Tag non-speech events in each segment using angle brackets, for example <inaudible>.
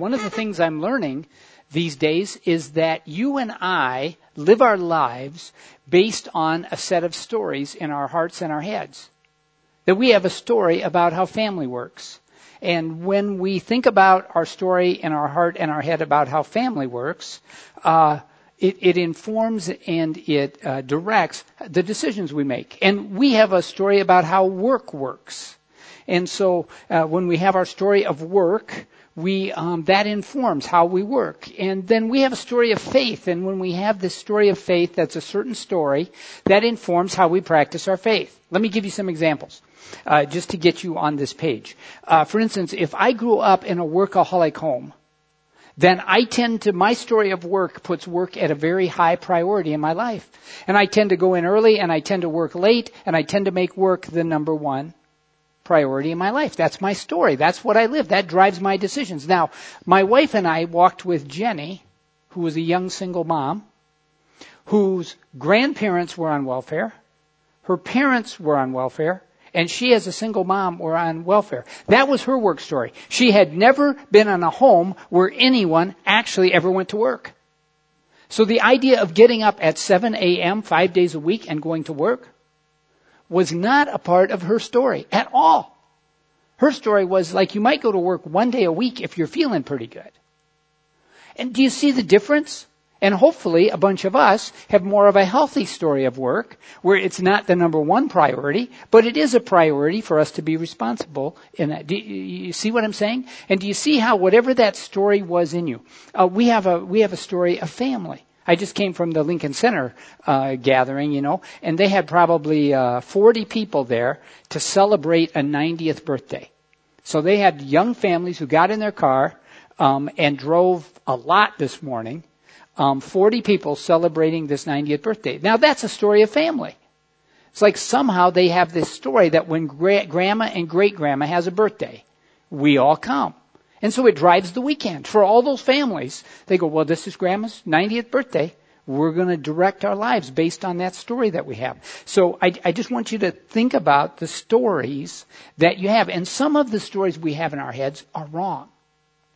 One of the things I'm learning these days is that you and I live our lives based on a set of stories in our hearts and our heads. That we have a story about how family works. And when we think about our story in our heart and our head about how family works, uh, it, it, informs and it uh, directs the decisions we make. And we have a story about how work works. And so uh, when we have our story of work, we um, that informs how we work. And then we have a story of faith. And when we have this story of faith, that's a certain story that informs how we practice our faith. Let me give you some examples. Uh, just to get you on this page. Uh, for instance, if I grew up in a workaholic home, then I tend to, my story of work puts work at a very high priority in my life. And I tend to go in early and I tend to work late and I tend to make work the number one priority in my life. That's my story. That's what I live. That drives my decisions. Now, my wife and I walked with Jenny, who was a young single mom, whose grandparents were on welfare, her parents were on welfare, and she as a single mom were on welfare. That was her work story. She had never been in a home where anyone actually ever went to work. So the idea of getting up at 7 a.m. five days a week and going to work was not a part of her story at all. Her story was like you might go to work one day a week if you're feeling pretty good. And do you see the difference? And hopefully a bunch of us have more of a healthy story of work where it's not the number one priority, but it is a priority for us to be responsible in that. Do you see what I'm saying? And do you see how whatever that story was in you, uh, we have a, we have a story of family. I just came from the Lincoln Center uh, gathering, you know, and they had probably uh, 40 people there to celebrate a 90th birthday. So they had young families who got in their car um, and drove a lot this morning um, 40 people celebrating this 90th birthday. Now that's a story of family. It's like somehow they have this story that when gra- grandma and great grandma has a birthday, we all come. And so it drives the weekend. For all those families, they go, well, this is grandma's 90th birthday. We're going to direct our lives based on that story that we have. So I, I, just want you to think about the stories that you have. And some of the stories we have in our heads are wrong.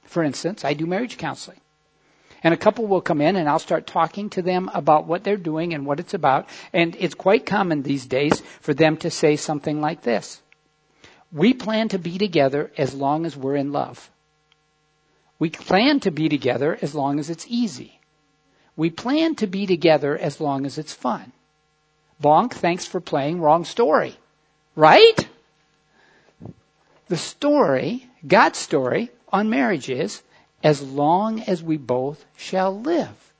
For instance, I do marriage counseling. And a couple will come in and I'll start talking to them about what they're doing and what it's about. And it's quite common these days for them to say something like this. We plan to be together as long as we're in love. We plan to be together as long as it's easy. We plan to be together as long as it's fun. Bonk, thanks for playing wrong story. Right? The story, God's story on marriage is as long as we both shall live.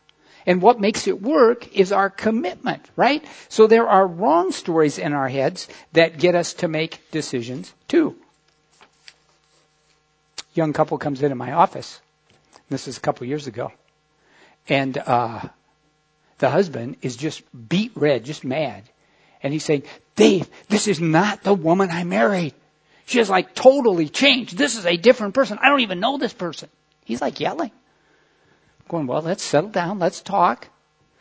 And what makes it work is our commitment, right? So there are wrong stories in our heads that get us to make decisions too. Young couple comes into my office. This is a couple years ago. And, uh, the husband is just beet red, just mad. And he's saying, Dave, this is not the woman I married. She has like totally changed. This is a different person. I don't even know this person. He's like yelling. Going, well, let's settle down. Let's talk.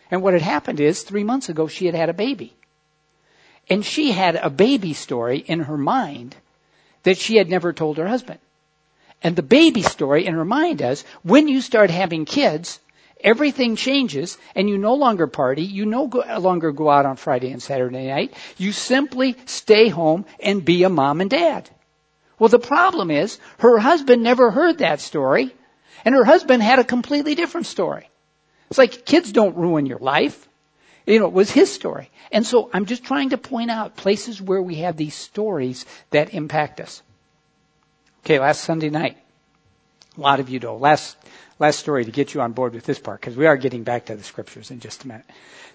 And what had happened is three months ago she had had a baby. And she had a baby story in her mind that she had never told her husband. And the baby story and remind us when you start having kids, everything changes and you no longer party. You no longer go out on Friday and Saturday night. You simply stay home and be a mom and dad. Well, the problem is her husband never heard that story and her husband had a completely different story. It's like kids don't ruin your life. You know, it was his story. And so I'm just trying to point out places where we have these stories that impact us. Okay, last Sunday night. A lot of you know. Last, last story to get you on board with this part, because we are getting back to the scriptures in just a minute.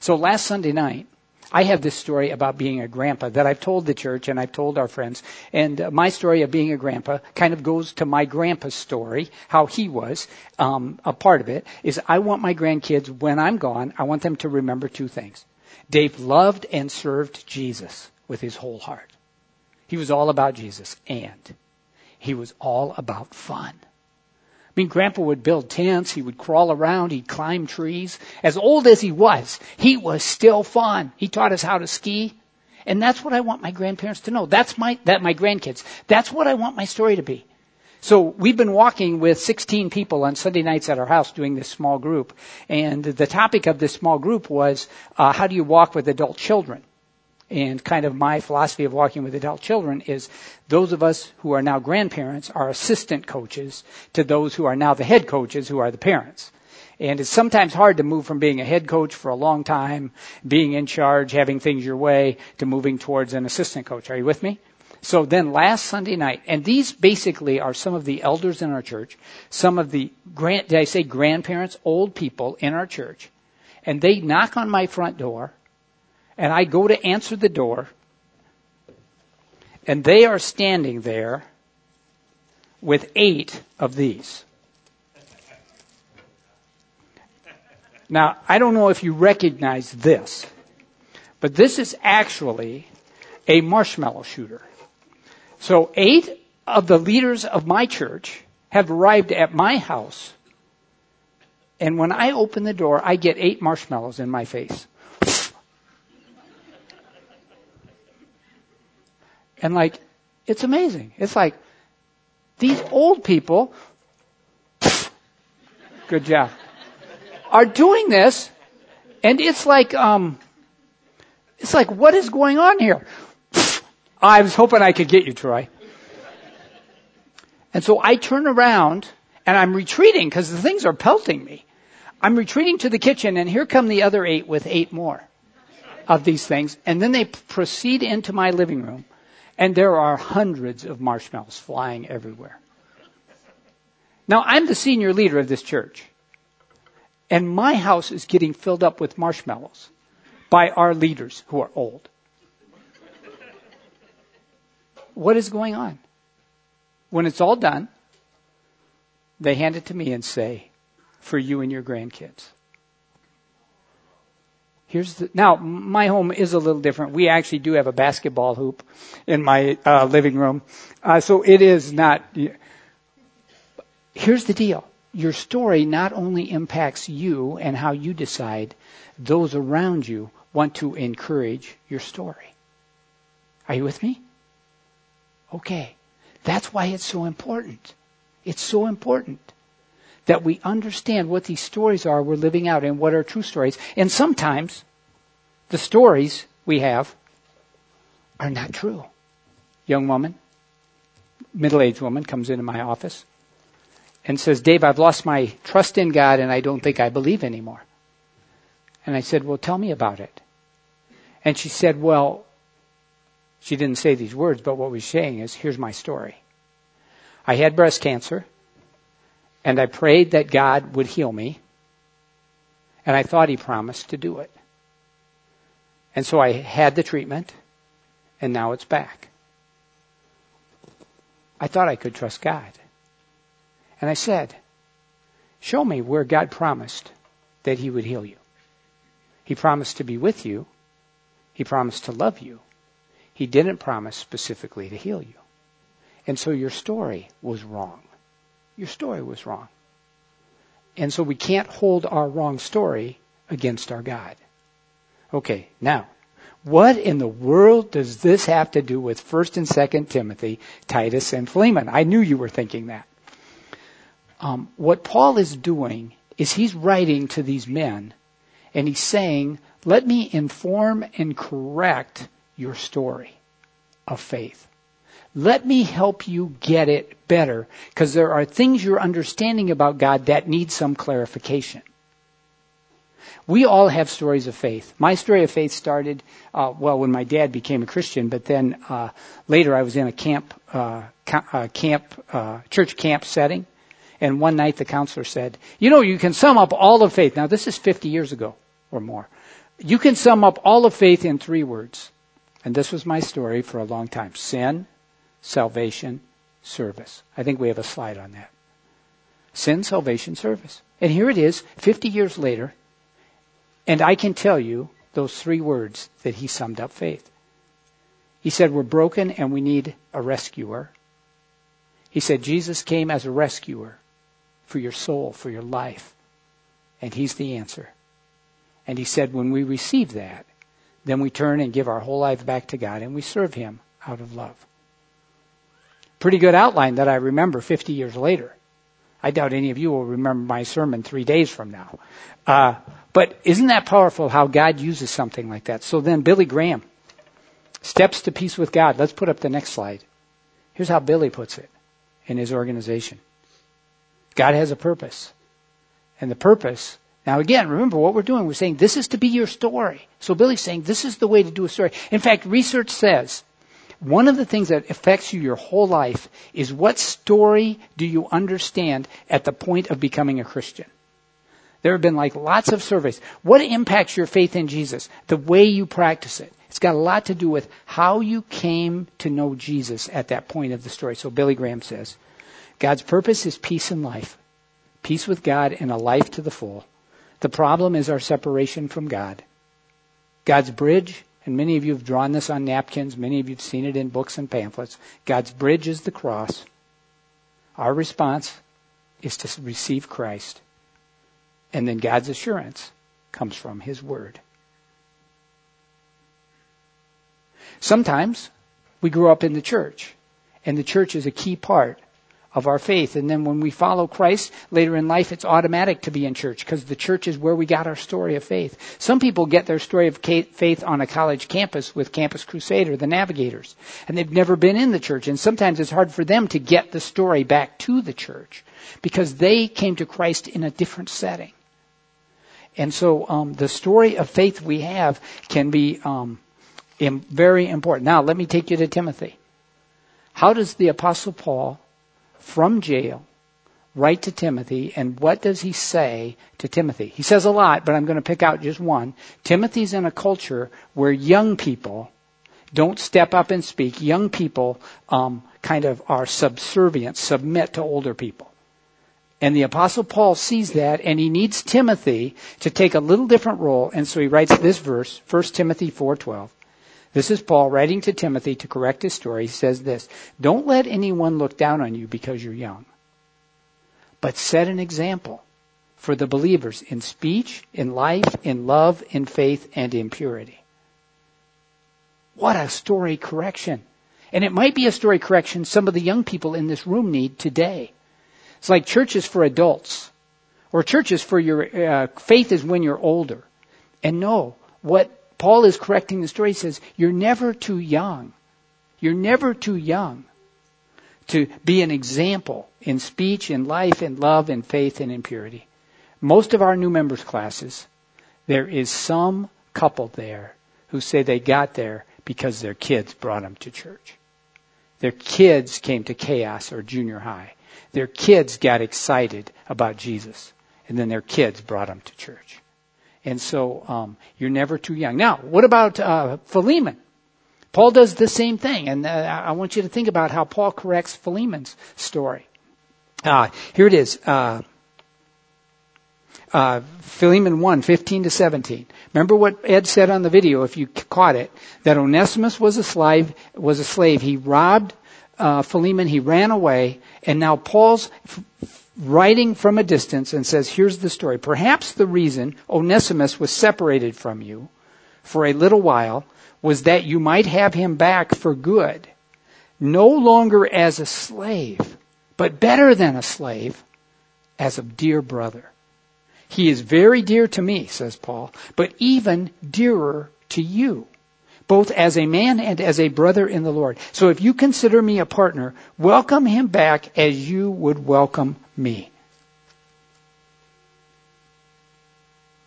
So last Sunday night, I have this story about being a grandpa that I've told the church and I've told our friends. And uh, my story of being a grandpa kind of goes to my grandpa's story, how he was. Um, a part of it is I want my grandkids, when I'm gone, I want them to remember two things. Dave loved and served Jesus with his whole heart. He was all about Jesus and he was all about fun I mean, Grandpa would build tents, he would crawl around, he'd climb trees. As old as he was, he was still fun. He taught us how to ski. And that's what I want my grandparents to know. That's my, that my grandkids. That's what I want my story to be. So we've been walking with 16 people on Sunday nights at our house doing this small group. And the topic of this small group was, uh, how do you walk with adult children? And kind of my philosophy of walking with adult children is those of us who are now grandparents are assistant coaches to those who are now the head coaches who are the parents. And it's sometimes hard to move from being a head coach for a long time, being in charge, having things your way, to moving towards an assistant coach. Are you with me? So then last Sunday night, and these basically are some of the elders in our church, some of the grand, did I say grandparents, old people in our church, and they knock on my front door, and I go to answer the door, and they are standing there with eight of these. Now, I don't know if you recognize this, but this is actually a marshmallow shooter. So eight of the leaders of my church have arrived at my house. And when I open the door, I get eight marshmallows in my face. And like, it's amazing. It's like, these old people, <laughs> good job, are doing this, and it's like, um, it's like, what is going on here? <laughs> I was hoping I could get you, Troy. And so I turn around and I'm retreating because the things are pelting me. I'm retreating to the kitchen and here come the other eight with eight more of these things. And then they proceed into my living room and there are hundreds of marshmallows flying everywhere. Now I'm the senior leader of this church and my house is getting filled up with marshmallows by our leaders who are old. What is going on? When it's all done, they hand it to me and say, for you and your grandkids. Here's the, now my home is a little different. We actually do have a basketball hoop in my uh, living room, uh, so it is not. Here's the deal: your story not only impacts you and how you decide; those around you want to encourage your story. Are you with me? Okay. That's why it's so important. It's so important that we understand what these stories are we're living out and what are true stories. And sometimes the stories we have are not true. Young woman, middle-aged woman comes into my office and says, Dave, I've lost my trust in God and I don't think I believe anymore. And I said, well, tell me about it. And she said, well, she didn't say these words, but what we're saying is, here's my story. I had breast cancer, and I prayed that God would heal me, and I thought He promised to do it. And so I had the treatment, and now it's back. I thought I could trust God. And I said, show me where God promised that He would heal you. He promised to be with you. He promised to love you. He didn't promise specifically to heal you. And so your story was wrong. Your story was wrong. And so we can't hold our wrong story against our God. Okay, now, what in the world does this have to do with 1st and 2nd Timothy, Titus, and Philemon? I knew you were thinking that. Um, what Paul is doing is he's writing to these men and he's saying, let me inform and correct your story of faith. Let me help you get it better because there are things you're understanding about God that need some clarification. We all have stories of faith. My story of faith started, uh, well, when my dad became a Christian, but then uh, later I was in a camp, uh, uh camp, uh, church camp setting, and one night the counselor said, "You know, you can sum up all of faith." Now this is 50 years ago or more. You can sum up all of faith in three words. And this was my story for a long time. Sin, salvation, service. I think we have a slide on that. Sin, salvation, service. And here it is, 50 years later, and I can tell you those three words that he summed up faith. He said, we're broken and we need a rescuer. He said, Jesus came as a rescuer for your soul, for your life. And he's the answer. And he said, when we receive that, then we turn and give our whole life back to God and we serve Him out of love. Pretty good outline that I remember 50 years later. I doubt any of you will remember my sermon three days from now. Uh, but isn't that powerful how God uses something like that? So then Billy Graham, steps to peace with God. Let's put up the next slide. Here's how Billy puts it in his organization. God has a purpose. And the purpose, now again, remember what we're doing. We're saying this is to be your story. So Billy's saying this is the way to do a story. In fact, research says one of the things that affects you your whole life is what story do you understand at the point of becoming a Christian? There have been like lots of surveys. What impacts your faith in Jesus? The way you practice it. It's got a lot to do with how you came to know Jesus at that point of the story. So Billy Graham says, God's purpose is peace in life. Peace with God and a life to the full. The problem is our separation from God. God's bridge, and many of you have drawn this on napkins, many of you have seen it in books and pamphlets. God's bridge is the cross. Our response is to receive Christ. And then God's assurance comes from His Word. Sometimes we grow up in the church, and the church is a key part of our faith. And then when we follow Christ later in life, it's automatic to be in church because the church is where we got our story of faith. Some people get their story of faith on a college campus with Campus Crusade or the Navigators, and they've never been in the church. And sometimes it's hard for them to get the story back to the church because they came to Christ in a different setting. And so um, the story of faith we have can be um, very important. Now, let me take you to Timothy. How does the Apostle Paul, from jail, write to Timothy, and what does he say to Timothy? He says a lot, but I'm going to pick out just one. Timothy's in a culture where young people don't step up and speak. Young people um, kind of are subservient, submit to older people. And the apostle Paul sees that and he needs Timothy to take a little different role and so he writes this verse, 1 Timothy 4:12. This is Paul writing to Timothy to correct his story. He says this, don't let anyone look down on you because you're young, but set an example for the believers in speech, in life, in love, in faith, and in purity. What a story correction. And it might be a story correction some of the young people in this room need today. It's like churches for adults, or churches for your uh, faith is when you're older. And no, what Paul is correcting the story. He says, You're never too young. You're never too young to be an example in speech, in life, in love, in faith, and in purity. Most of our new members classes, there is some couple there who say they got there because their kids brought them to church. Their kids came to chaos or junior high. Their kids got excited about Jesus, and then their kids brought them to church. And so um, you're never too young. Now, what about uh, Philemon? Paul does the same thing, and uh, I want you to think about how Paul corrects Philemon's story. Uh, here it is. Uh, uh, Philemon 1, 15 to 17. Remember what Ed said on the video, if you caught it, that Onesimus was a slave, was a slave. He robbed uh, Philemon, he ran away, and now Paul's writing from a distance and says, here's the story. Perhaps the reason Onesimus was separated from you for a little while was that you might have him back for good, no longer as a slave, but better than a slave, as a dear brother. He is very dear to me, says Paul, but even dearer to you both as a man and as a brother in the Lord. So if you consider me a partner, welcome him back as you would welcome me.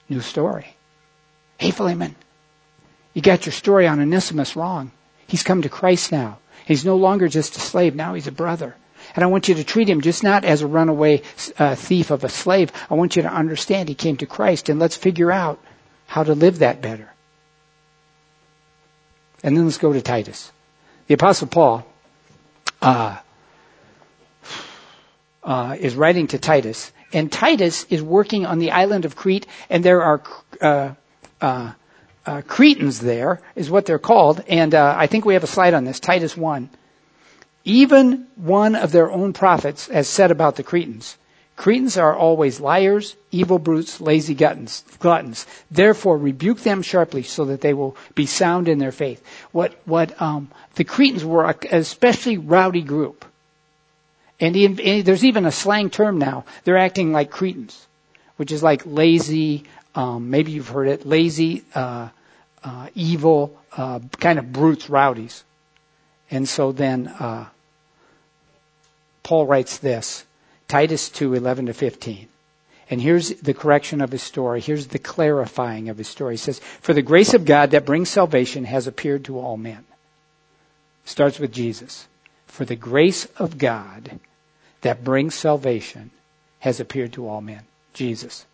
New story. Hey, Philemon, you got your story on Onesimus wrong. He's come to Christ now. He's no longer just a slave. Now he's a brother. And I want you to treat him just not as a runaway uh, thief of a slave. I want you to understand he came to Christ and let's figure out how to live that better. And then let's go to Titus. The Apostle Paul uh, uh, is writing to Titus, and Titus is working on the island of Crete, and there are uh, uh, uh Cretans there, is what they're called, and uh, I think we have a slide on this, Titus 1. Even one of their own prophets has said about the Cretans, Cretans are always liars, evil brutes, lazy gluttons. gluttons. Therefore, rebuke them sharply so that they will be sound in their faith. What, what, um, the Cretans were an especially rowdy group. And, he, and there's even a slang term now. They're acting like Cretans, which is like lazy, um, maybe you've heard it, lazy, uh, uh, evil, uh, kind of brutes, rowdies. And so then uh, Paul writes this, Titus 2, 11 to 15. And here's the correction of his story. Here's the clarifying of his story. He says, For the grace of God that brings salvation has appeared to all men. Starts with Jesus. For the grace of God that brings salvation has appeared to all men. Jesus.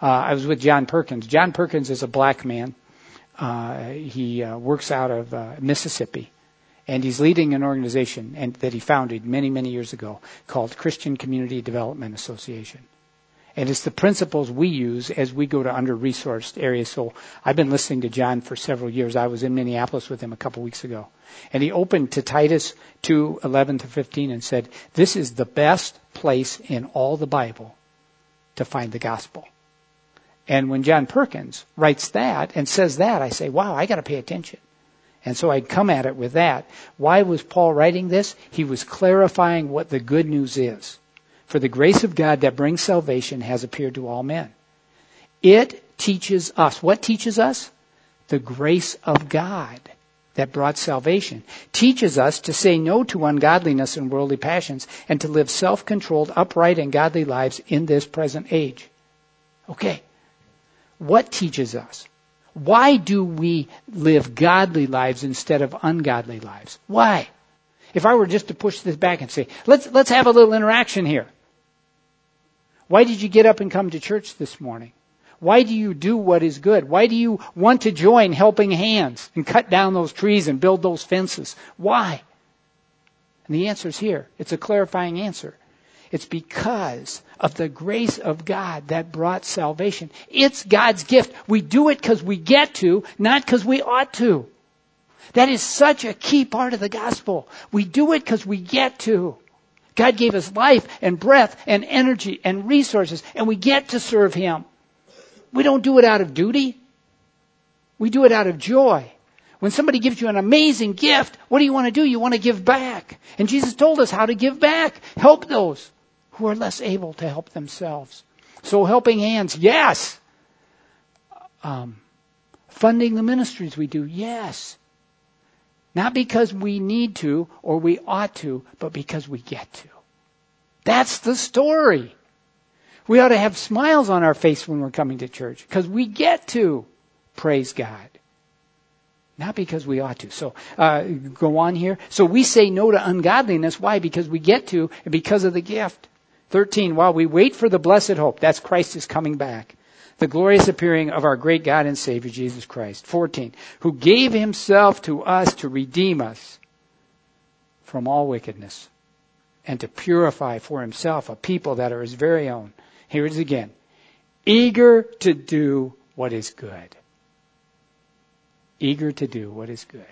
Uh, I was with John Perkins. John Perkins is a black man. Uh, he uh, works out of uh, Mississippi and he's leading an organization and, that he founded many, many years ago called Christian Community Development Association. And it's the principles we use as we go to under-resourced areas. So I've been listening to John for several years. I was in Minneapolis with him a couple weeks ago. And he opened to Titus 2, 11 to 15 and said, this is the best place in all the Bible to find the gospel. And when John Perkins writes that and says that, I say, wow, I gotta pay attention. And so I'd come at it with that. Why was Paul writing this? He was clarifying what the good news is. For the grace of God that brings salvation has appeared to all men. It teaches us. What teaches us? The grace of God that brought salvation teaches us to say no to ungodliness and worldly passions and to live self-controlled, upright, and godly lives in this present age. Okay. What teaches us? Why do we live godly lives instead of ungodly lives? Why? If I were just to push this back and say, let's, let's have a little interaction here. Why did you get up and come to church this morning? Why do you do what is good? Why do you want to join helping hands and cut down those trees and build those fences? Why? And the answer is here. It's a clarifying answer. It's because of the grace of God that brought salvation. It's God's gift. We do it because we get to, not because we ought to. That is such a key part of the gospel. We do it because we get to. God gave us life and breath and energy and resources, and we get to serve Him. We don't do it out of duty. We do it out of joy. When somebody gives you an amazing gift, what do you want to do? You want to give back. And Jesus told us how to give back. Help those who are less able to help themselves. So helping hands, yes. Um, funding the ministries we do, yes. Not because we need to or we ought to, but because we get to. That's the story. We ought to have smiles on our face when we're coming to church because we get to. Praise God. Not because we ought to. So, uh, go on here. So we say no to ungodliness. Why? Because we get to and because of the gift. 13. While we wait for the blessed hope, that's Christ is coming back the glorious appearing of our great God and Savior Jesus Christ. 14. Who gave himself to us to redeem us from all wickedness and to purify for himself a people that are his very own. Here it is again. Eager to do what is good. Eager to do what is good.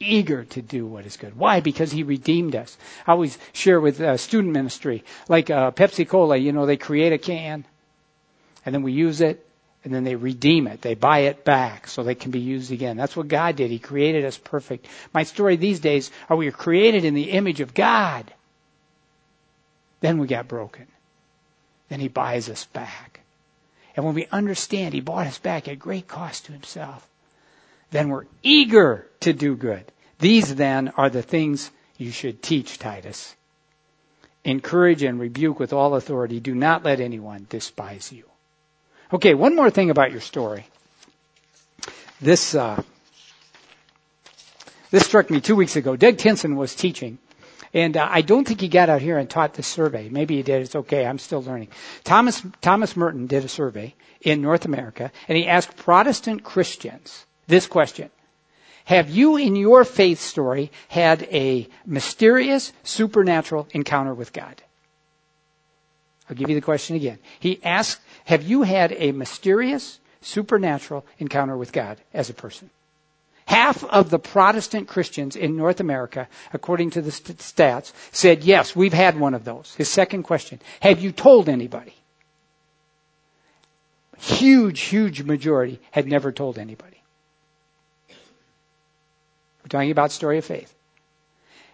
Eager to do what is good. Why? Because he redeemed us. I always share with uh, student ministry, like uh, Pepsi Cola, you know, they create a can and then we use it, and then they redeem it. They buy it back so they can be used again. That's what God did. He created us perfect. My story these days are we are created in the image of God. Then we got broken. Then He buys us back. And when we understand He bought us back at great cost to Himself, then we're eager to do good. These then are the things you should teach, Titus. Encourage and rebuke with all authority. Do not let anyone despise you. Okay, one more thing about your story. This, uh, this struck me two weeks ago. Doug Tinson was teaching. And uh, I don't think he got out here and taught this survey. Maybe he did. It's okay. I'm still learning. Thomas Thomas Merton did a survey in North America, and he asked Protestant Christians this question: Have you, in your faith story, had a mysterious, supernatural encounter with God? I'll give you the question again. He asked have you had a mysterious, supernatural encounter with God as a person? Half of the Protestant Christians in North America, according to the stats, said, yes, we've had one of those. His second question, have you told anybody? Huge, huge majority had never told anybody. We're talking about story of faith.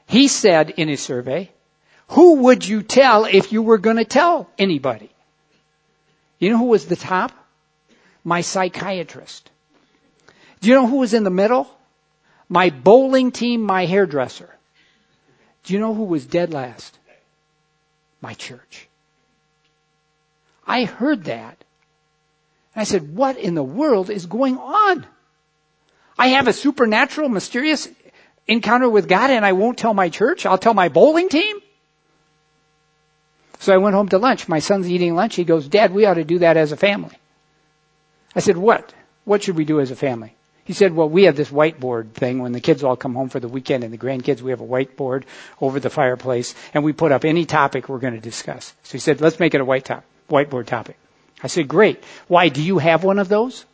He said in his survey, Who would you tell if you were going to tell anybody? You know who was the top? My psychiatrist. Do you know who was in the middle? My bowling team, my hairdresser. Do you know who was dead last? My church. I heard that. I said, what in the world is going on? I have a supernatural, mysterious encounter with God and I won't tell my church. I'll tell my bowling team. So I went home to lunch. My son's eating lunch. He goes, Dad, we ought to do that as a family. I said, what? What should we do as a family? He said, well, we have this whiteboard thing when the kids all come home for the weekend and the grandkids, we have a whiteboard over the fireplace and we put up any topic we're going to discuss. So he said, let's make it a white top, whiteboard topic. I said, great. Why, do you have one of those?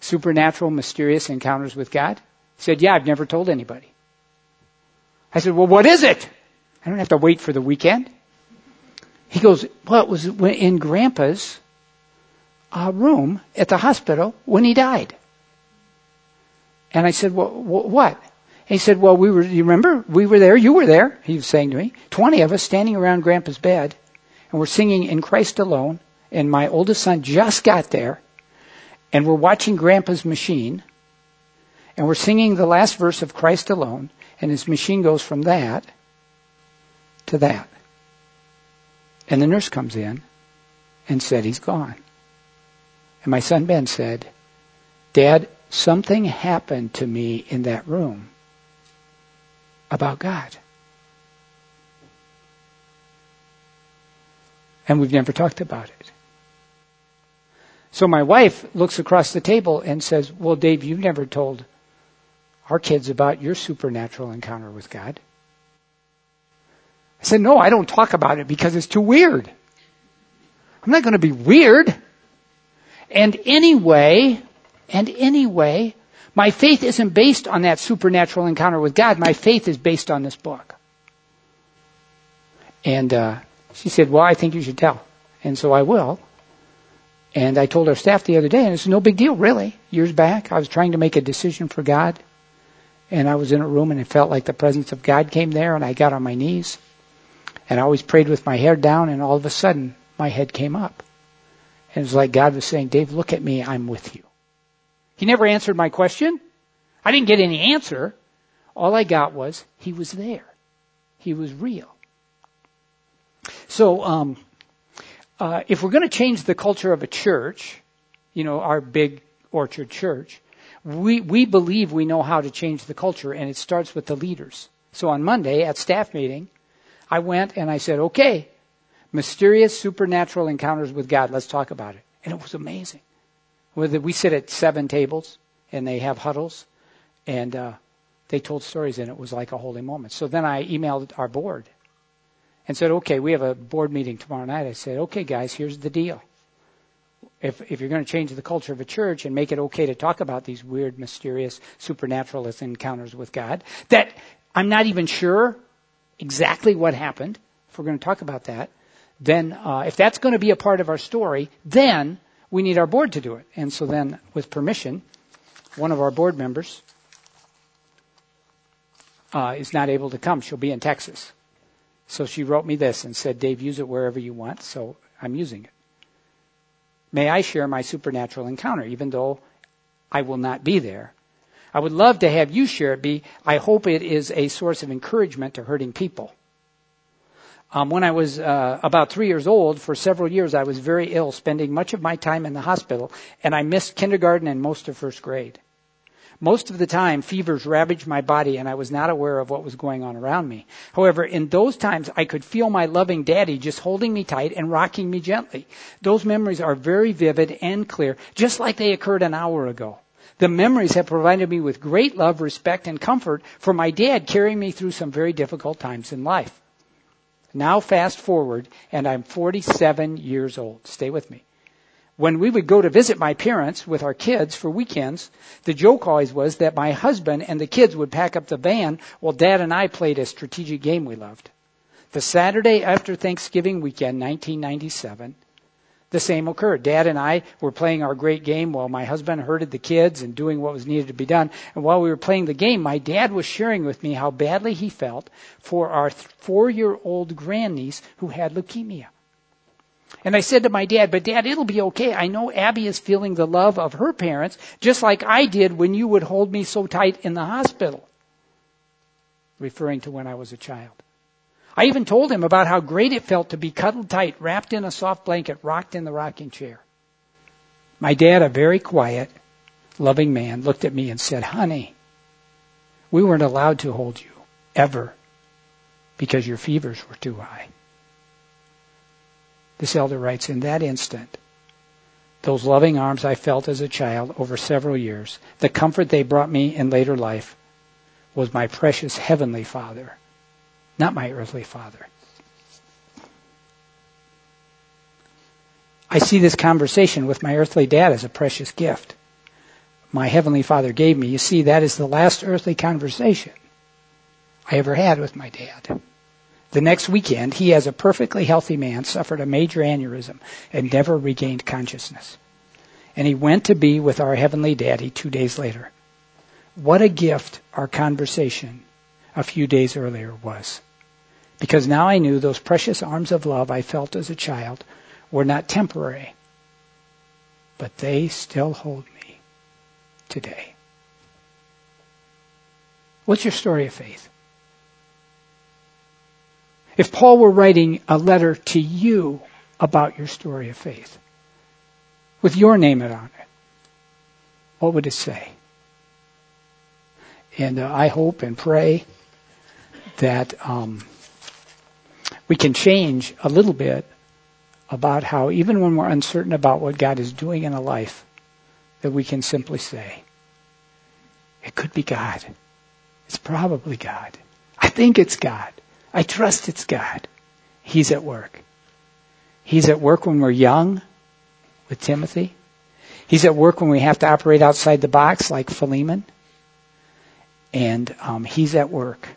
Supernatural, mysterious encounters with God? He said, yeah, I've never told anybody. I said, well, what is it? I don't have to wait for the weekend. He goes, well, it was in Grandpa's uh, room at the hospital when he died. And I said, well, what? He said, well, we were, you remember? We were there. You were there. He was saying to me. 20 of us standing around Grandpa's bed and we're singing In Christ Alone. And my oldest son just got there and we're watching Grandpa's machine and we're singing the last verse of Christ Alone and his machine goes from that to that. And the nurse comes in and said, he's gone. And my son Ben said, Dad, something happened to me in that room about God. And we've never talked about it. So my wife looks across the table and says, well, Dave, you've never told our kids about your supernatural encounter with God. I said, no, I don't talk about it because it's too weird. I'm not going to be weird. And anyway, and anyway, my faith isn't based on that supernatural encounter with God. My faith is based on this book. And uh, she said, well, I think you should tell. And so I will. And I told our staff the other day, and it's no big deal, really. Years back, I was trying to make a decision for God. And I was in a room and it felt like the presence of God came there and I got on my knees and I always prayed with my head down, and all of a sudden, my head came up. And it was like God was saying, Dave, look at me, I'm with you. He never answered my question. I didn't get any answer. All I got was, He was there. He was real. So, um, uh, if we're going to change the culture of a church, you know, our big orchard church, we, we believe we know how to change the culture, and it starts with the leaders. So on Monday at staff meeting, I went and I said, okay, mysterious supernatural encounters with God. Let's talk about it. And it was amazing. We sit at seven tables and they have huddles and uh, they told stories and it was like a holy moment. So then I emailed our board and said, okay, we have a board meeting tomorrow night. I said, okay, guys, here's the deal. If, if you're going to change the culture of a church and make it okay to talk about these weird, mysterious, supernaturalist encounters with God, that I'm not even sure exactly what happened, if we're going to talk about that, then uh, if that's going to be a part of our story, then we need our board to do it. And so then, with permission, one of our board members uh, is not able to come. She'll be in Texas. So she wrote me this and said, Dave, use it wherever you want. So I'm using it. May I share my supernatural encounter, even though I will not be there. I would love to have you share it. Be I hope it is a source of encouragement to hurting people. Um, when I was uh, about three years old, for several years I was very ill, spending much of my time in the hospital, and I missed kindergarten and most of first grade. Most of the time, fevers ravaged my body, and I was not aware of what was going on around me. However, in those times, I could feel my loving daddy just holding me tight and rocking me gently. Those memories are very vivid and clear, just like they occurred an hour ago. The memories have provided me with great love, respect, and comfort for my dad carrying me through some very difficult times in life. Now fast forward, and I'm 47 years old. Stay with me. When we would go to visit my parents with our kids for weekends, the joke always was that my husband and the kids would pack up the van while dad and I played a strategic game we loved. The Saturday after Thanksgiving weekend, 1997, the same occurred. Dad and I were playing our great game while my husband herded the kids and doing what was needed to be done. And while we were playing the game, my dad was sharing with me how badly he felt for our four year old grandniece who had leukemia. And I said to my dad, but dad, it'll be okay. I know Abby is feeling the love of her parents just like I did when you would hold me so tight in the hospital. Referring to when I was a child. I even told him about how great it felt to be cuddled tight, wrapped in a soft blanket, rocked in the rocking chair. My dad, a very quiet, loving man, looked at me and said, honey, we weren't allowed to hold you, ever, because your fevers were too high. This elder writes, in that instant, those loving arms I felt as a child over several years, the comfort they brought me in later life, was my precious heavenly Father not my earthly father. I see this conversation with my earthly dad as a precious gift. My heavenly father gave me. You see, that is the last earthly conversation I ever had with my dad. The next weekend, he, as a perfectly healthy man, suffered a major aneurysm and never regained consciousness. And he went to be with our heavenly daddy two days later. What a gift our conversation a few days earlier was because now I knew those precious arms of love I felt as a child were not temporary, but they still hold me today. What's your story of faith? If Paul were writing a letter to you about your story of faith, with your name on it, what would it say? And uh, I hope and pray that um, we can change a little bit about how even when we're uncertain about what God is doing in a life, that we can simply say, it could be God. It's probably God. I think it's God. I trust it's God. He's at work. He's at work when we're young with Timothy. He's at work when we have to operate outside the box like Philemon. And um, he's at work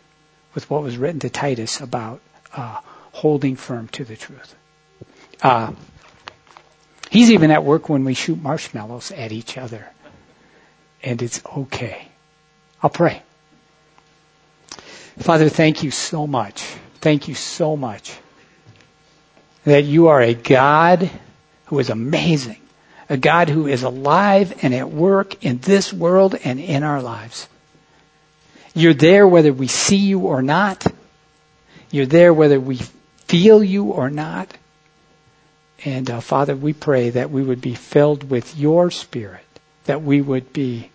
with what was written to Titus about uh, holding firm to the truth. Uh, he's even at work when we shoot marshmallows at each other. And it's okay. I'll pray. Father, thank you so much. Thank you so much that you are a God who is amazing, a God who is alive and at work in this world and in our lives. You're there whether we see you or not. You're there whether we feel you or not. And uh, Father, we pray that we would be filled with your Spirit, that we would be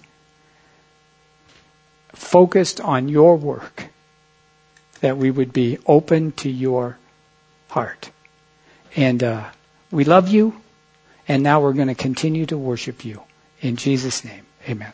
focused on your work, that we would be open to your heart. And uh, we love you, and now we're going to continue to worship you. In Jesus' name, amen.